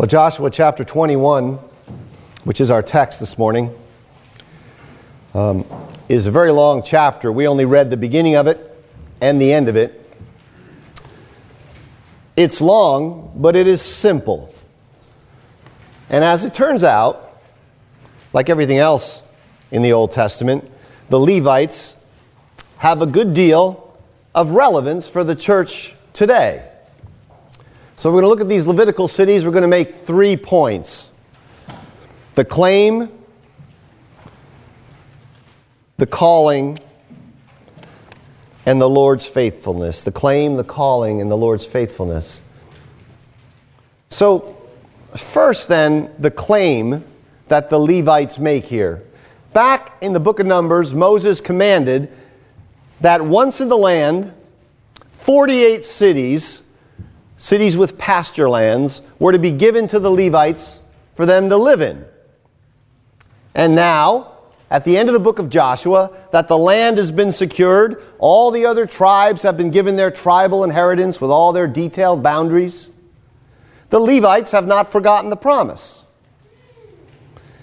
Well, Joshua chapter 21, which is our text this morning, um, is a very long chapter. We only read the beginning of it and the end of it. It's long, but it is simple. And as it turns out, like everything else in the Old Testament, the Levites have a good deal of relevance for the church today. So we're going to look at these Levitical cities. We're going to make three points the claim, the calling, and the Lord's faithfulness. The claim, the calling, and the Lord's faithfulness. So, first, then, the claim that the Levites make here. Back in the book of Numbers, Moses commanded that once in the land, 48 cities cities with pasture lands were to be given to the Levites for them to live in. And now, at the end of the book of Joshua, that the land has been secured, all the other tribes have been given their tribal inheritance with all their detailed boundaries. The Levites have not forgotten the promise.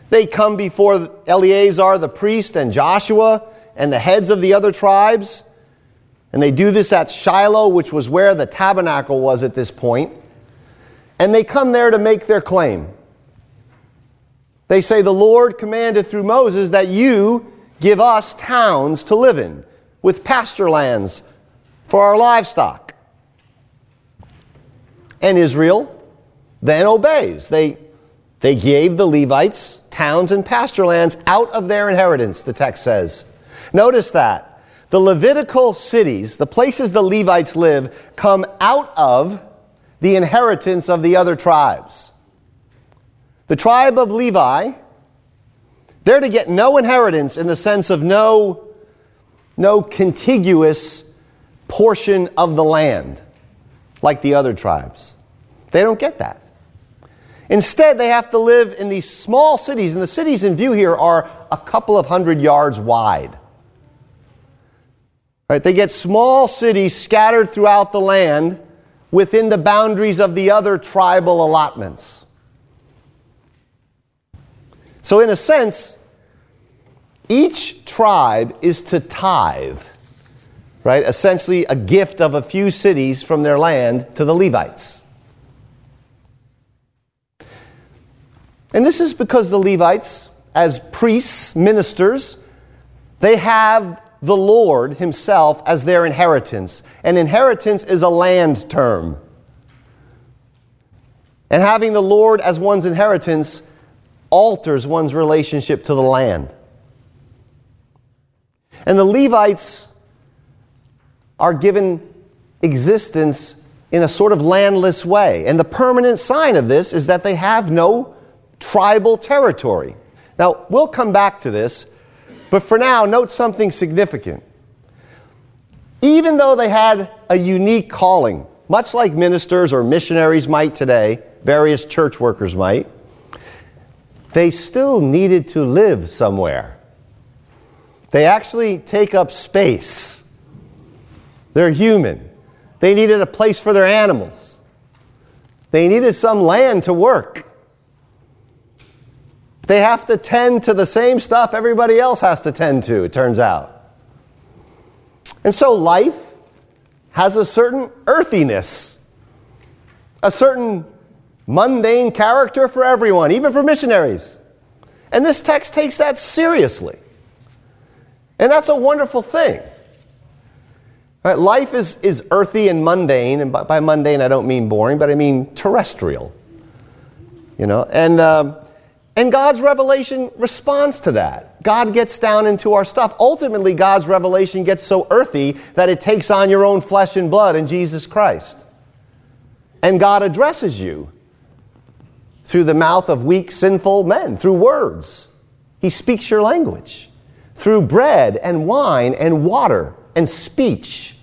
They come before Eleazar the priest and Joshua and the heads of the other tribes and they do this at Shiloh, which was where the tabernacle was at this point. And they come there to make their claim. They say, The Lord commanded through Moses that you give us towns to live in with pasture lands for our livestock. And Israel then obeys. They, they gave the Levites towns and pasture lands out of their inheritance, the text says. Notice that. The Levitical cities, the places the Levites live, come out of the inheritance of the other tribes. The tribe of Levi, they're to get no inheritance in the sense of no, no contiguous portion of the land like the other tribes. They don't get that. Instead, they have to live in these small cities, and the cities in view here are a couple of hundred yards wide. Right? They get small cities scattered throughout the land within the boundaries of the other tribal allotments. So, in a sense, each tribe is to tithe, right? Essentially, a gift of a few cities from their land to the Levites. And this is because the Levites, as priests, ministers, they have the Lord Himself as their inheritance. And inheritance is a land term. And having the Lord as one's inheritance alters one's relationship to the land. And the Levites are given existence in a sort of landless way. And the permanent sign of this is that they have no tribal territory. Now, we'll come back to this but for now, note something significant. Even though they had a unique calling, much like ministers or missionaries might today, various church workers might, they still needed to live somewhere. They actually take up space. They're human. They needed a place for their animals. They needed some land to work. They have to tend to the same stuff everybody else has to tend to, it turns out. And so life has a certain earthiness, a certain mundane character for everyone, even for missionaries. And this text takes that seriously. And that's a wonderful thing. Right? Life is, is earthy and mundane, and by, by, mundane I don't mean boring, but I mean terrestrial. You know, and um, and God's revelation responds to that. God gets down into our stuff. Ultimately, God's revelation gets so earthy that it takes on your own flesh and blood in Jesus Christ. And God addresses you through the mouth of weak, sinful men, through words. He speaks your language, through bread and wine and water and speech.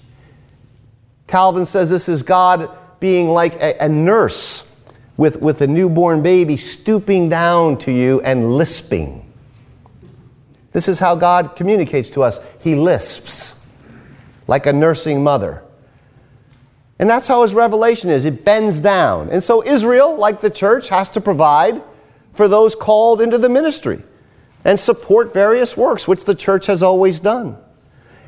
Calvin says this is God being like a, a nurse with, with a newborn baby stooping down to you and lisping. This is how God communicates to us. He lisps like a nursing mother. And that's how his revelation is. It bends down. And so Israel, like the church, has to provide for those called into the ministry and support various works, which the church has always done.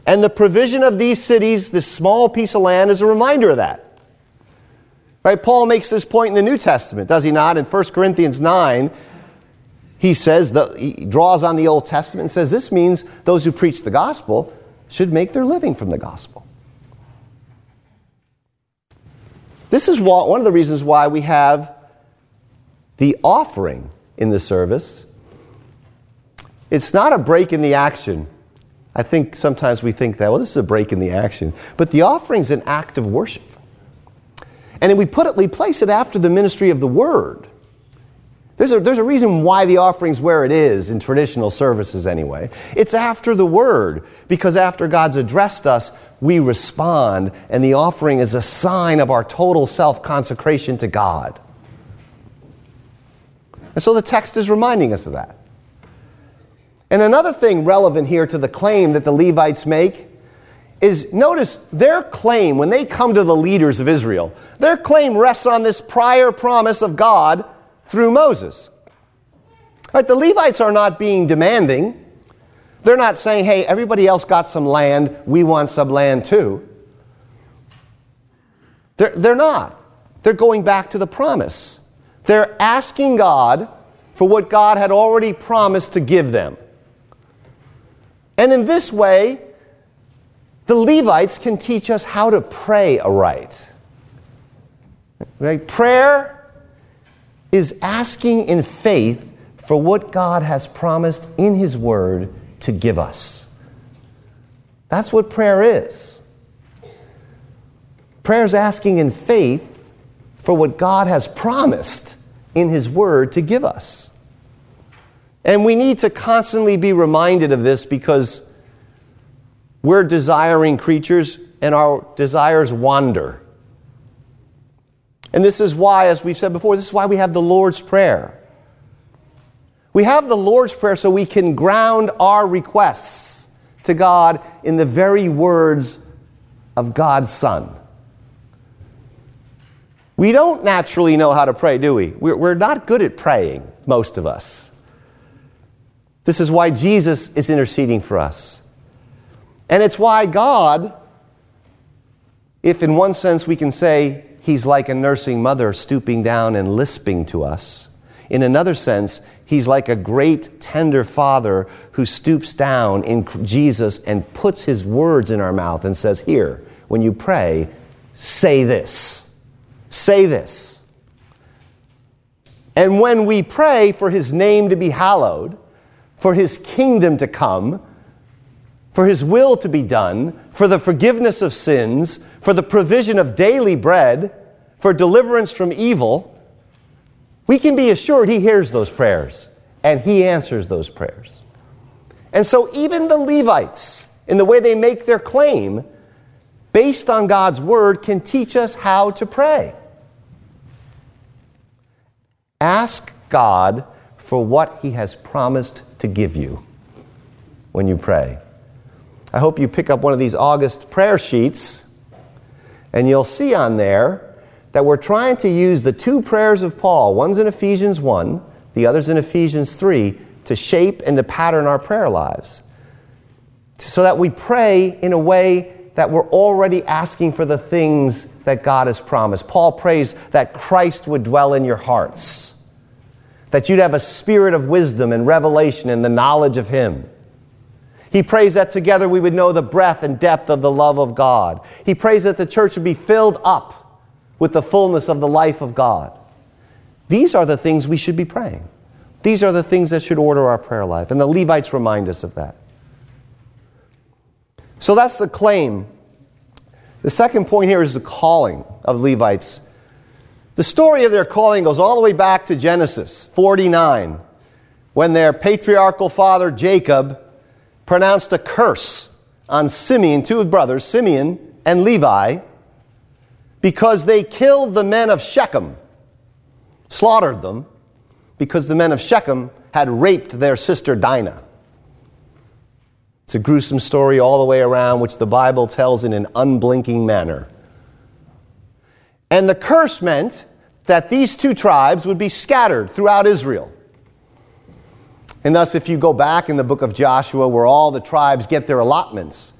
And the provision of these cities, this small piece of land, is a reminder of that. Right? Paul makes this point in the New Testament, does he not? In 1 Corinthians 9, he says, the, he draws on the Old Testament and says this means those who preach the gospel should make their living from the gospel. This is one of the reasons why we have the offering in the service. It's not a break in the action. I think sometimes we think that, well, this is a break in the action. But the offering is an act of worship. And we put it, we place it after the ministry of the word. There's a, there's a reason why the offering's where it is in traditional services, anyway. It's after the word, because after God's addressed us, we respond, and the offering is a sign of our total self consecration to God. And so the text is reminding us of that. And another thing relevant here to the claim that the Levites make is notice their claim, when they come to the leaders of Israel, their claim rests on this prior promise of God through Moses. Right, the Levites are not being demanding. They're not saying, hey, everybody else got some land, we want some land too. They're, they're not. They're going back to the promise. They're asking God for what God had already promised to give them. And in this way, the Levites can teach us how to pray aright. Right? Prayer is asking in faith for what God has promised in His Word to give us. That's what prayer is. Prayer is asking in faith for what God has promised in His Word to give us. And we need to constantly be reminded of this because we're desiring creatures and our desires wander. And this is why, as we've said before, this is why we have the Lord's Prayer. We have the Lord's Prayer so we can ground our requests to God in the very words of God's Son. We don't naturally know how to pray, do we? We're, not good at praying, most of us. This is why Jesus is interceding for us. And it's why God, if in one sense we can say he's like a nursing mother stooping down and lisping to us. In another sense, he's like a great tender father who stoops down in Jesus and puts his words in our mouth and says, Here, when you pray, say this. Say this. And when we pray for his name to be hallowed, for his kingdom to come, for his will to be done, for the forgiveness of sins, for the provision of daily bread, for deliverance from evil, we can be assured he hears those prayers and he answers those prayers. And so, even the Levites, in the way they make their claim, based on God's word, can teach us how to pray. Ask God for what he has promised to give you when you pray. I hope you pick up one of these August prayer sheets, and you'll see on there that we're trying to use the two prayers of Paul, one's in Ephesians 1, the other's in Ephesians 3, to shape and to pattern our prayer lives. So that we pray in a way that we're already asking for the things that God has promised. Paul prays that Christ would dwell in your hearts, that you'd have a spirit of wisdom and revelation and the knowledge of Him he prays that together we would know the breadth and depth of the love of God. He prays that the church would be filled up with the fullness of the life of God. These are the things we should be praying. These are the things that should order our prayer life. And the Levites remind us of that. So that's the claim. The second point here is the calling of Levites. The story of their calling goes all the way back to Genesis 49, when their patriarchal father Jacob pronounced a curse on Simeon, two brothers, Simeon and Levi, because they killed the men of Shechem, slaughtered them, because the men of Shechem had raped their sister Dinah. It's a gruesome story all the way around, which the Bible tells in an unblinking manner. And the curse meant that these two tribes would be scattered throughout Israel. And thus, if you go back in the book of Joshua, where all the tribes get their allotments,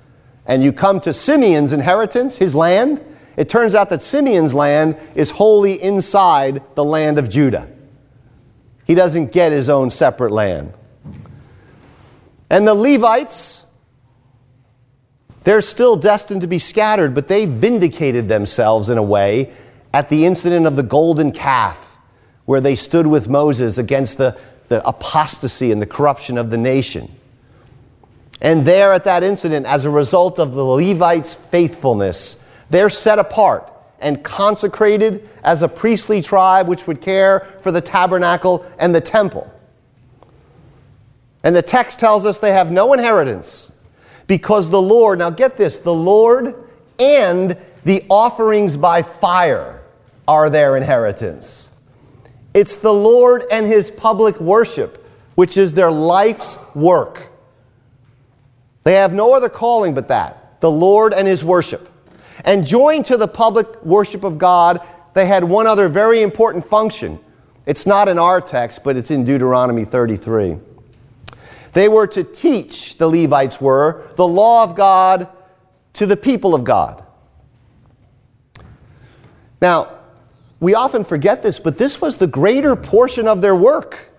and you come to Simeon's inheritance, his land, it turns out that Simeon's land is wholly inside the land of Judah. He doesn't get his own separate land. And the Levites, they're still destined to be scattered, but they vindicated themselves in a way at the incident of the golden calf, where they stood with Moses against the, the apostasy and the corruption of the nation. And there at that incident, as a result of the Levites' faithfulness, they're set apart and consecrated as a priestly tribe which would care for the tabernacle and the temple. And the text tells us they have no inheritance because the Lord, now get this, the Lord and the offerings by fire are their inheritance. It's the Lord and his public worship, which is their life's work. They have no other calling but that the Lord and his worship. And joined to the public worship of God, they had one other very important function. It's not in our text, but it's in Deuteronomy 33. They were to teach, the Levites were, the law of God to the people of God. Now, we often forget this, but this was the greater portion of their work.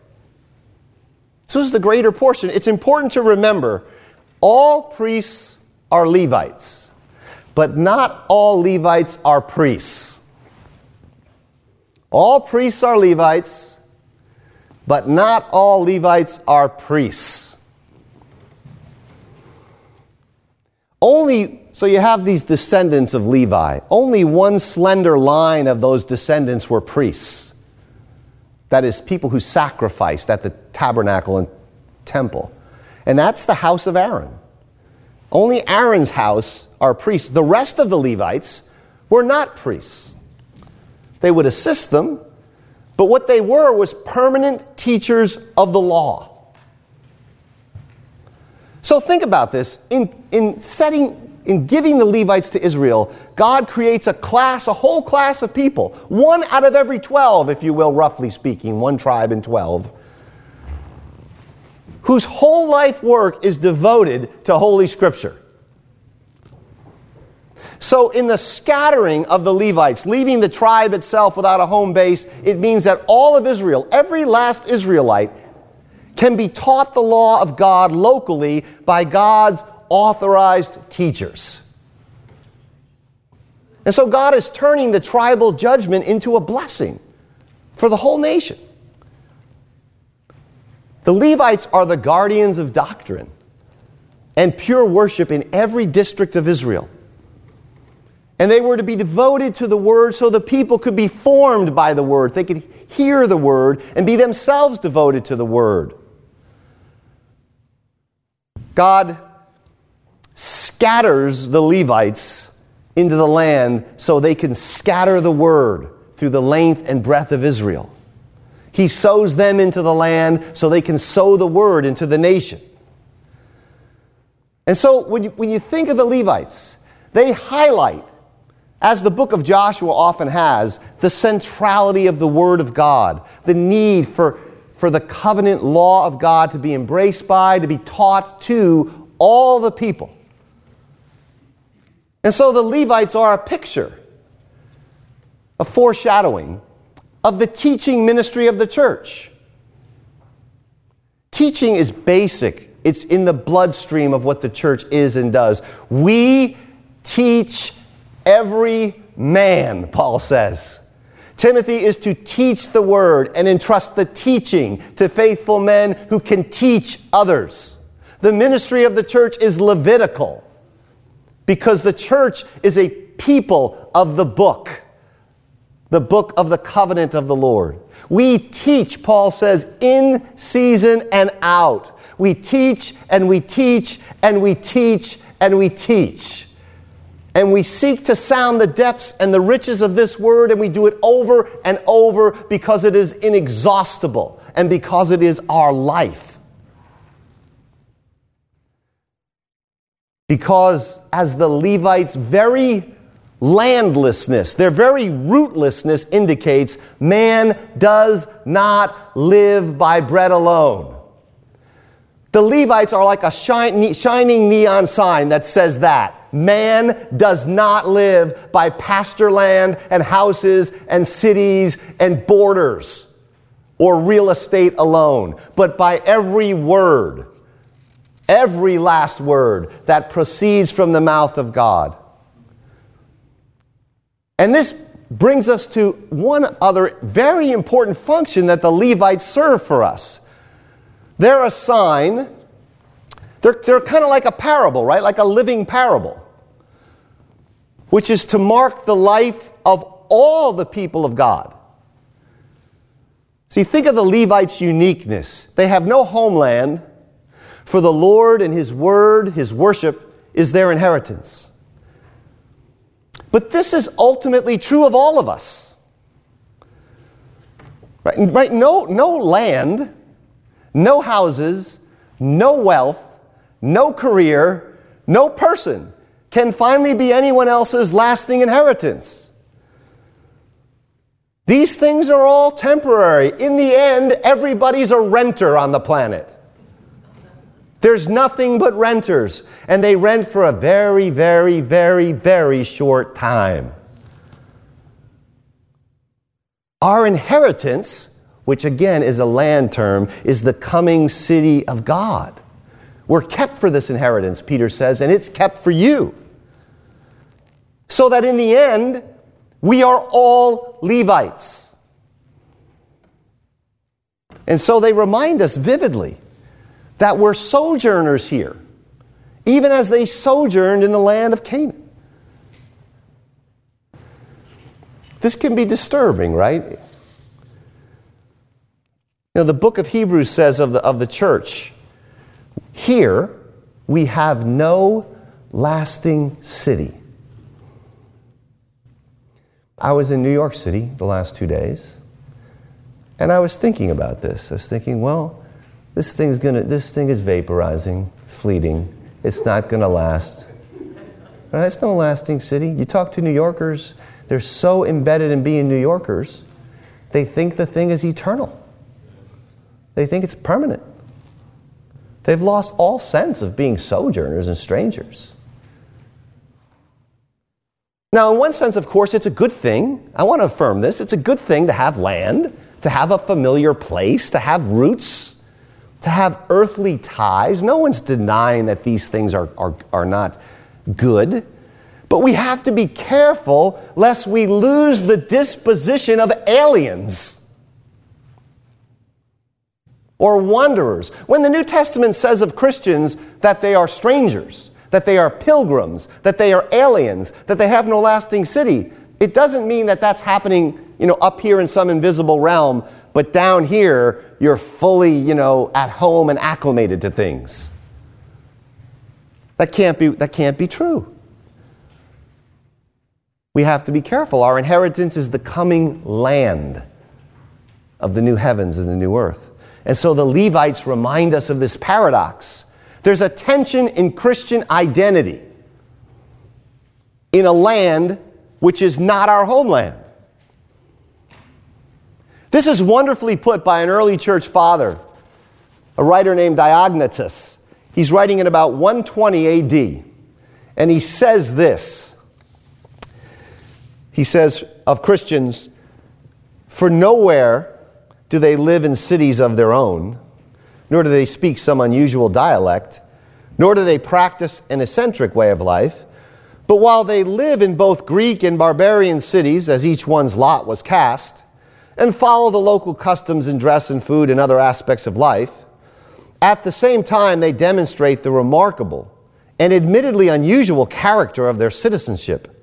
This was the greater portion. It's important to remember all priests are Levites, but not all Levites are priests. All priests are Levites, but not all Levites are priests. Only, so you have these descendants of Levi. Only one slender line of those descendants were priests. That is, people who sacrificed at the tabernacle and temple. And that's the house of Aaron. Only Aaron's house are priests. The rest of the Levites were not priests. They would assist them, but what they were was permanent teachers of the law. So think about this. In, in setting, in giving the Levites to Israel, God creates a class, a whole class of people, one out of every 12, if you will, roughly speaking, one tribe in 12, whose whole life work is devoted to Holy Scripture. So, in the scattering of the Levites, leaving the tribe itself without a home base, it means that all of Israel, every last Israelite, can be taught the law of God locally by God's authorized teachers. And so God is turning the tribal judgment into a blessing for the whole nation. The Levites are the guardians of doctrine and pure worship in every district of Israel. And they were to be devoted to the word so the people could be formed by the word. They could hear the word and be themselves devoted to the word. God scatters the Levites into the land so they can scatter the word through the length and breadth of Israel. He sows them into the land so they can sow the word into the nation. And so when you, when you think of the Levites, they highlight, as the book of Joshua often has, the centrality of the word of God, the need for for the covenant law of God to be embraced by, to be taught to all the people. And so the Levites are a picture, a foreshadowing of the teaching ministry of the church. Teaching is basic, it's in the bloodstream of what the church is and does. We teach every man, Paul says. Timothy is to teach the word and entrust the teaching to faithful men who can teach others. The ministry of the church is Levitical because the church is a people of the book, the book of the covenant of the Lord. We teach, Paul says, in season and out. We teach and we teach and we teach and we teach and we seek to sound the depths and the riches of this word, and we do it over and over because it is inexhaustible and because it is our life. Because, as the Levites very landlessness. Their very rootlessness indicates man does not live by bread alone. The Levites are like a shining neon sign that says that. Man does not live by pasture land and houses and cities and borders or real estate alone, but by every word, every last word that proceeds from the mouth of God. And this brings us to one other very important function that the Levites serve for us. They're a sign, they're, they're kind of like a parable, right? Like a living parable, which is to mark the life of all the people of God. See, think of the Levites' uniqueness. They have no homeland, for the Lord and His Word, His worship, is their inheritance. But this is ultimately true of all of us. Right? right? No, no land, no houses, no wealth, no career, no person can finally be anyone else's lasting inheritance. These things are all temporary. In the end, everybody's a renter on the planet. There's nothing but renters, and they rent for a very, very, very, very short time. Our inheritance, which again is a land term, is the coming city of God. We're kept for this inheritance, Peter says, and it's kept for you. So that in the end, we are all Levites. And so they remind us vividly that were sojourners here, even as they sojourned in the land of Canaan. This can be disturbing, right? You know, the book of Hebrews says of the, of the church, here we have no lasting city. I was in New York City the last two days, and I was thinking about this. I was thinking, well, this thing's gonna, this thing is vaporizing, fleeting. It's not gonna last. Right? It's no lasting city. You talk to New Yorkers, they're so embedded in being New Yorkers, they think the thing is eternal. They think it's permanent. They've lost all sense of being sojourners and strangers. Now, in one sense, of course, it's a good thing. I want to affirm this. It's a good thing to have land, to have a familiar place, to have roots to have earthly ties. No one's denying that these things are, are, are not good. But we have to be careful lest we lose the disposition of aliens or wanderers. When the New Testament says of Christians that they are strangers, that they are pilgrims, that they are aliens, that they have no lasting city, it doesn't mean that that's happening, you know, up here in some invisible realm, but down here you're fully, you know, at home and acclimated to things. That can't be, that can't be true. We have to be careful. Our inheritance is the coming land of the new heavens and the new earth. And so the Levites remind us of this paradox. There's a tension in Christian identity in a land which is not our homeland. This is wonderfully put by an early church father, a writer named Diognetus. He's writing in about 120 AD, and he says this. He says of Christians, For nowhere do they live in cities of their own, nor do they speak some unusual dialect, nor do they practice an eccentric way of life. But while they live in both Greek and barbarian cities, as each one's lot was cast, and follow the local customs in dress and food and other aspects of life. At the same time, they demonstrate the remarkable and admittedly unusual character of their citizenship.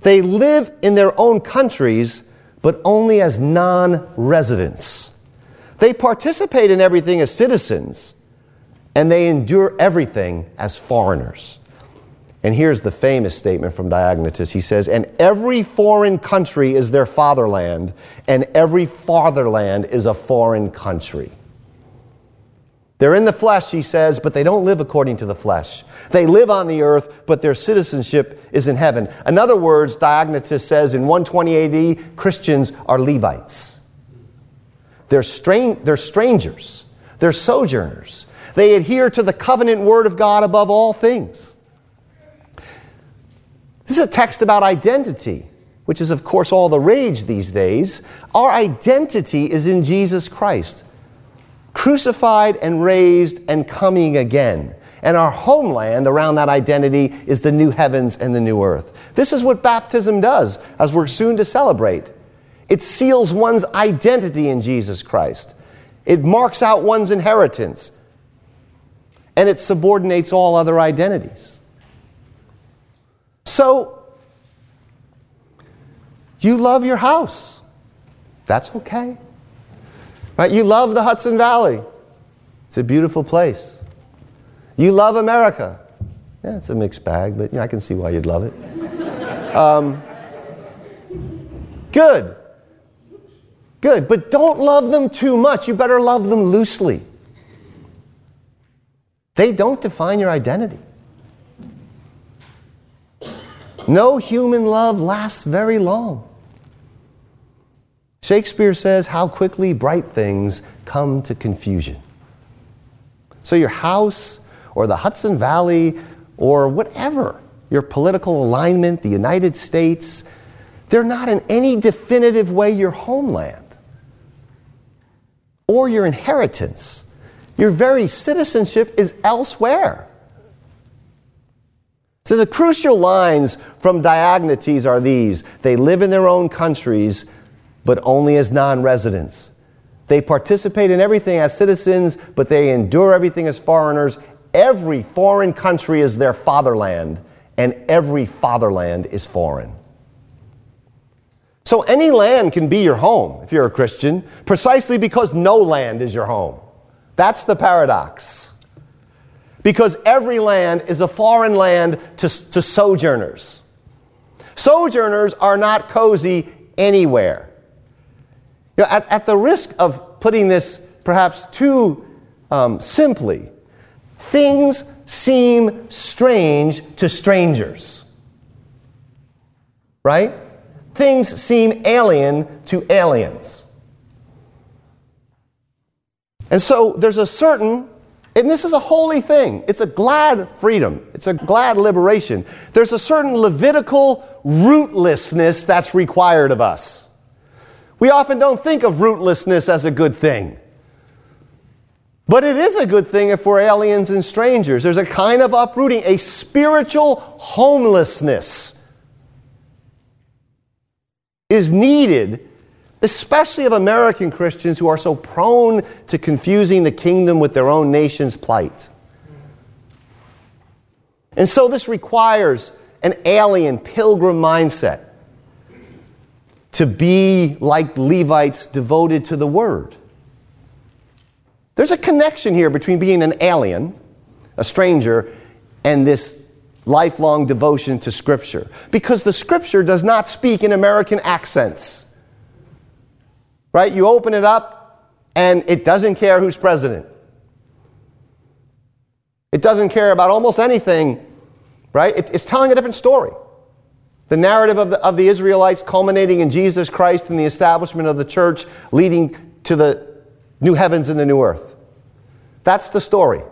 They live in their own countries, but only as non residents. They participate in everything as citizens, and they endure everything as foreigners. And here's the famous statement from Diognetus. He says, And every foreign country is their fatherland, and every fatherland is a foreign country. They're in the flesh, he says, but they don't live according to the flesh. They live on the earth, but their citizenship is in heaven. In other words, Diognetus says in 120 AD, Christians are Levites. They're, stran- they're strangers, they're sojourners. They adhere to the covenant word of God above all things. This is a text about identity, which is, of course, all the rage these days. Our identity is in Jesus Christ crucified and raised and coming again. And our homeland around that identity is the new heavens and the new earth. This is what baptism does, as we're soon to celebrate. It seals one's identity in Jesus Christ, it marks out one's inheritance, and it subordinates all other identities. So, you love your house. That's okay. Right? You love the Hudson Valley. It's a beautiful place. You love America. Yeah, it's a mixed bag, but I can see why you'd love it. Um, good. Good. But don't love them too much. You better love them loosely. They don't define your identity. No human love lasts very long. Shakespeare says, How quickly bright things come to confusion. So, your house or the Hudson Valley or whatever, your political alignment, the United States, they're not in any definitive way your homeland or your inheritance. Your very citizenship is elsewhere. So the crucial lines from Diognetus are these they live in their own countries but only as non residents. They participate in everything as citizens, but they endure everything as foreigners. Every foreign country is their fatherland, and every fatherland is foreign. So any land can be your home if you're a Christian, precisely because no land is your home. That's the paradox. Because every land is a foreign land to, to sojourners. Sojourners are not cozy anywhere. You know, at, at the risk of putting this perhaps too um, simply, things seem strange to strangers. Right? Things seem alien to aliens. And so there's a certain, and this is a holy thing, it's a glad freedom, it's a glad liberation. There's a certain Levitical rootlessness that's required of us. We often don't think of rootlessness as a good thing. But it is a good thing if we're aliens and strangers. There's a kind of uprooting, a spiritual homelessness is needed, especially of American Christians who are so prone to confusing the kingdom with their own nation's plight. And so this requires an alien pilgrim mindset to be like Levites devoted to the word. There's a connection here between being an alien, a stranger, and this lifelong devotion to Scripture. Because the Scripture does not speak in American accents. Right? You open it up, and it doesn't care who's president. It doesn't care about almost anything, right? It, it's telling a different story. The narrative of the, of the Israelites culminating in Jesus Christ and the establishment of the church leading to the new heavens and the new earth. That's the story.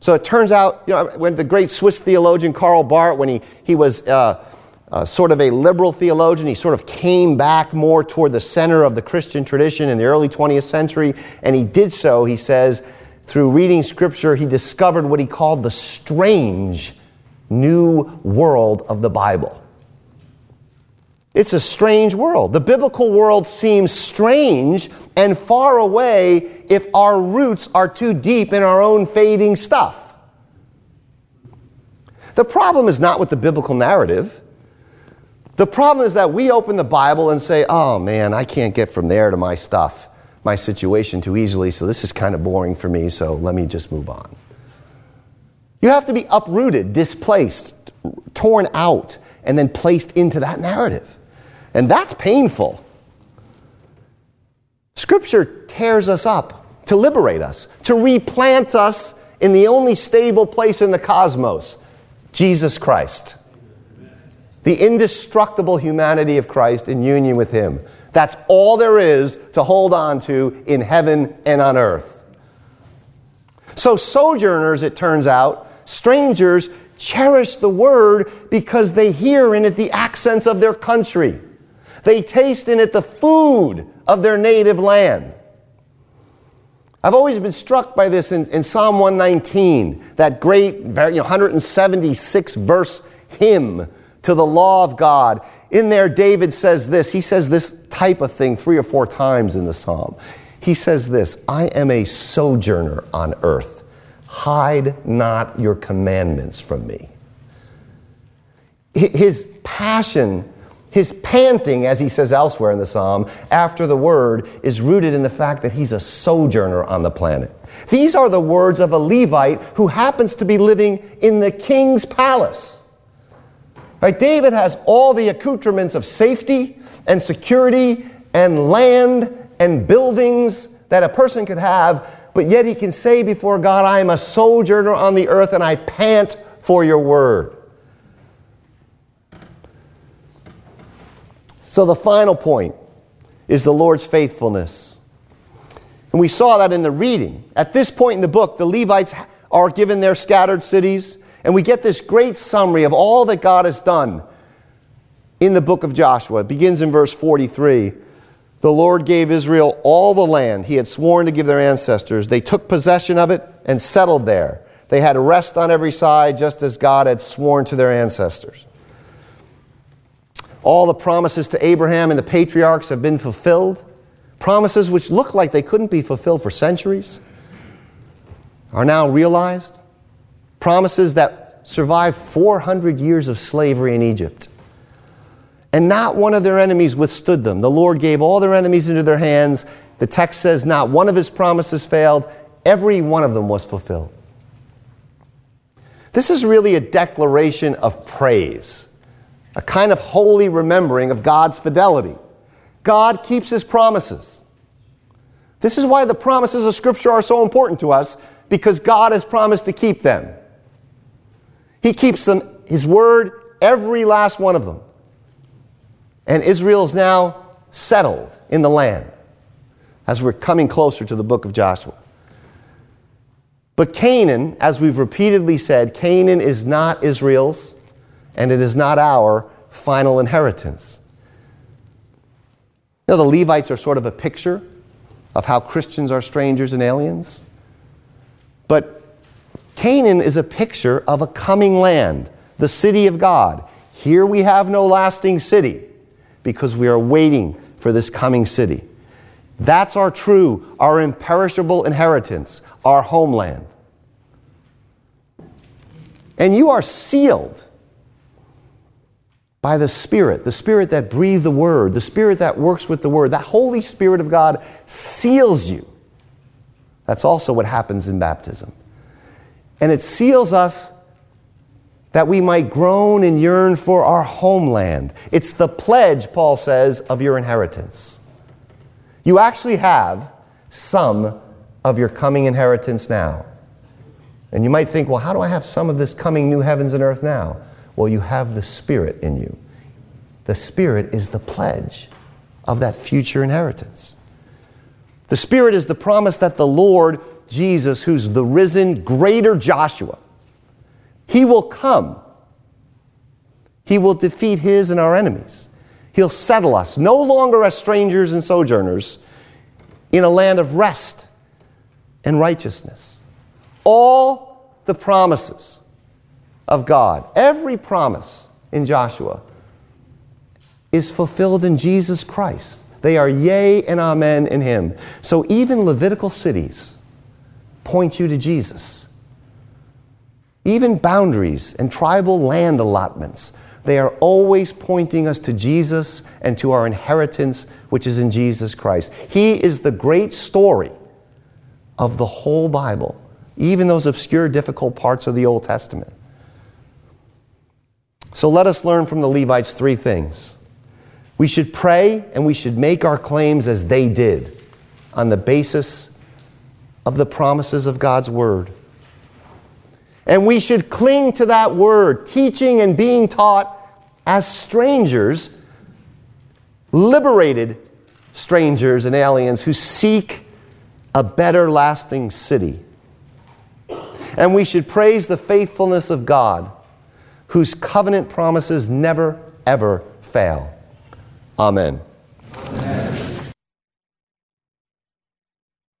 So it turns out, you know, when the great Swiss theologian Karl Barth, when he, he was uh, uh, sort of a liberal theologian, he sort of came back more toward the center of the Christian tradition in the early 20th century, and he did so, he says, through reading scripture, he discovered what he called the strange new world of the Bible. It's a strange world. The biblical world seems strange and far away if our roots are too deep in our own fading stuff. The problem is not with the biblical narrative. The problem is that we open the Bible and say, oh man, I can't get from there to my stuff, my situation too easily, so this is kind of boring for me, so let me just move on. You have to be uprooted, displaced, torn out, and then placed into that narrative. And that's painful. Scripture tears us up to liberate us, to replant us in the only stable place in the cosmos Jesus Christ. The indestructible humanity of Christ in union with Him. That's all there is to hold on to in heaven and on earth. So, sojourners, it turns out, strangers, cherish the word because they hear in it the accents of their country. They taste in it the food of their native land. I've always been struck by this in, in Psalm 119, that great you know, 176 verse hymn to the law of God. In there, David says this. He says this type of thing three or four times in the psalm. He says this I am a sojourner on earth. Hide not your commandments from me. His passion his panting, as he says elsewhere in the psalm, after the word is rooted in the fact that he's a sojourner on the planet. These are the words of a Levite who happens to be living in the king's palace. Right? David has all the accoutrements of safety and security and land and buildings that a person could have, but yet he can say before God, I am a sojourner on the earth and I pant for your word. So the final point is the Lord's faithfulness. And we saw that in the reading. At this point in the book, the Levites are given their scattered cities, and we get this great summary of all that God has done in the book of Joshua. It begins in verse 43. The Lord gave Israel all the land he had sworn to give their ancestors. They took possession of it and settled there. They had rest on every side, just as God had sworn to their ancestors. All the promises to Abraham and the patriarchs have been fulfilled. Promises which looked like they couldn't be fulfilled for centuries are now realized. Promises that survived 400 years of slavery in Egypt. And not one of their enemies withstood them. The Lord gave all their enemies into their hands. The text says not one of his promises failed, every one of them was fulfilled. This is really a declaration of praise a kind of holy remembering of God's fidelity. God keeps his promises. This is why the promises of Scripture are so important to us, because God has promised to keep them. He keeps them, his word, every last one of them. And Israel is now settled in the land as we're coming closer to the book of Joshua. But Canaan, as we've repeatedly said, Canaan is not Israel's and it is not our final inheritance. You know, the Levites are sort of a picture of how Christians are strangers and aliens. But Canaan is a picture of a coming land, the city of God. Here we have no lasting city because we are waiting for this coming city. That's our true, our imperishable inheritance, our homeland. And you are sealed by the Spirit, the Spirit that breathed the Word, the Spirit that works with the Word. That Holy Spirit of God seals you. That's also what happens in baptism. And it seals us that we might groan and yearn for our homeland. It's the pledge, Paul says, of your inheritance. You actually have some of your coming inheritance now. And you might think, well, how do I have some of this coming new heavens and earth now? Well, you have the Spirit in you. The Spirit is the pledge of that future inheritance. The Spirit is the promise that the Lord Jesus, who's the risen greater Joshua, he will come. He will defeat his and our enemies. He'll settle us no longer as strangers and sojourners in a land of rest and righteousness. All the promises of God. Every promise in Joshua is fulfilled in Jesus Christ. They are yea and amen in Him. So even Levitical cities point you to Jesus. Even boundaries and tribal land allotments, they are always pointing us to Jesus and to our inheritance, which is in Jesus Christ. He is the great story of the whole Bible, even those obscure, difficult parts of the Old Testament. So let us learn from the Levites three things. We should pray and we should make our claims as they did on the basis of the promises of God's Word. And we should cling to that Word, teaching and being taught as strangers, liberated strangers and aliens who seek a better lasting city. And we should praise the faithfulness of God, whose covenant promises never, ever fail. Amen.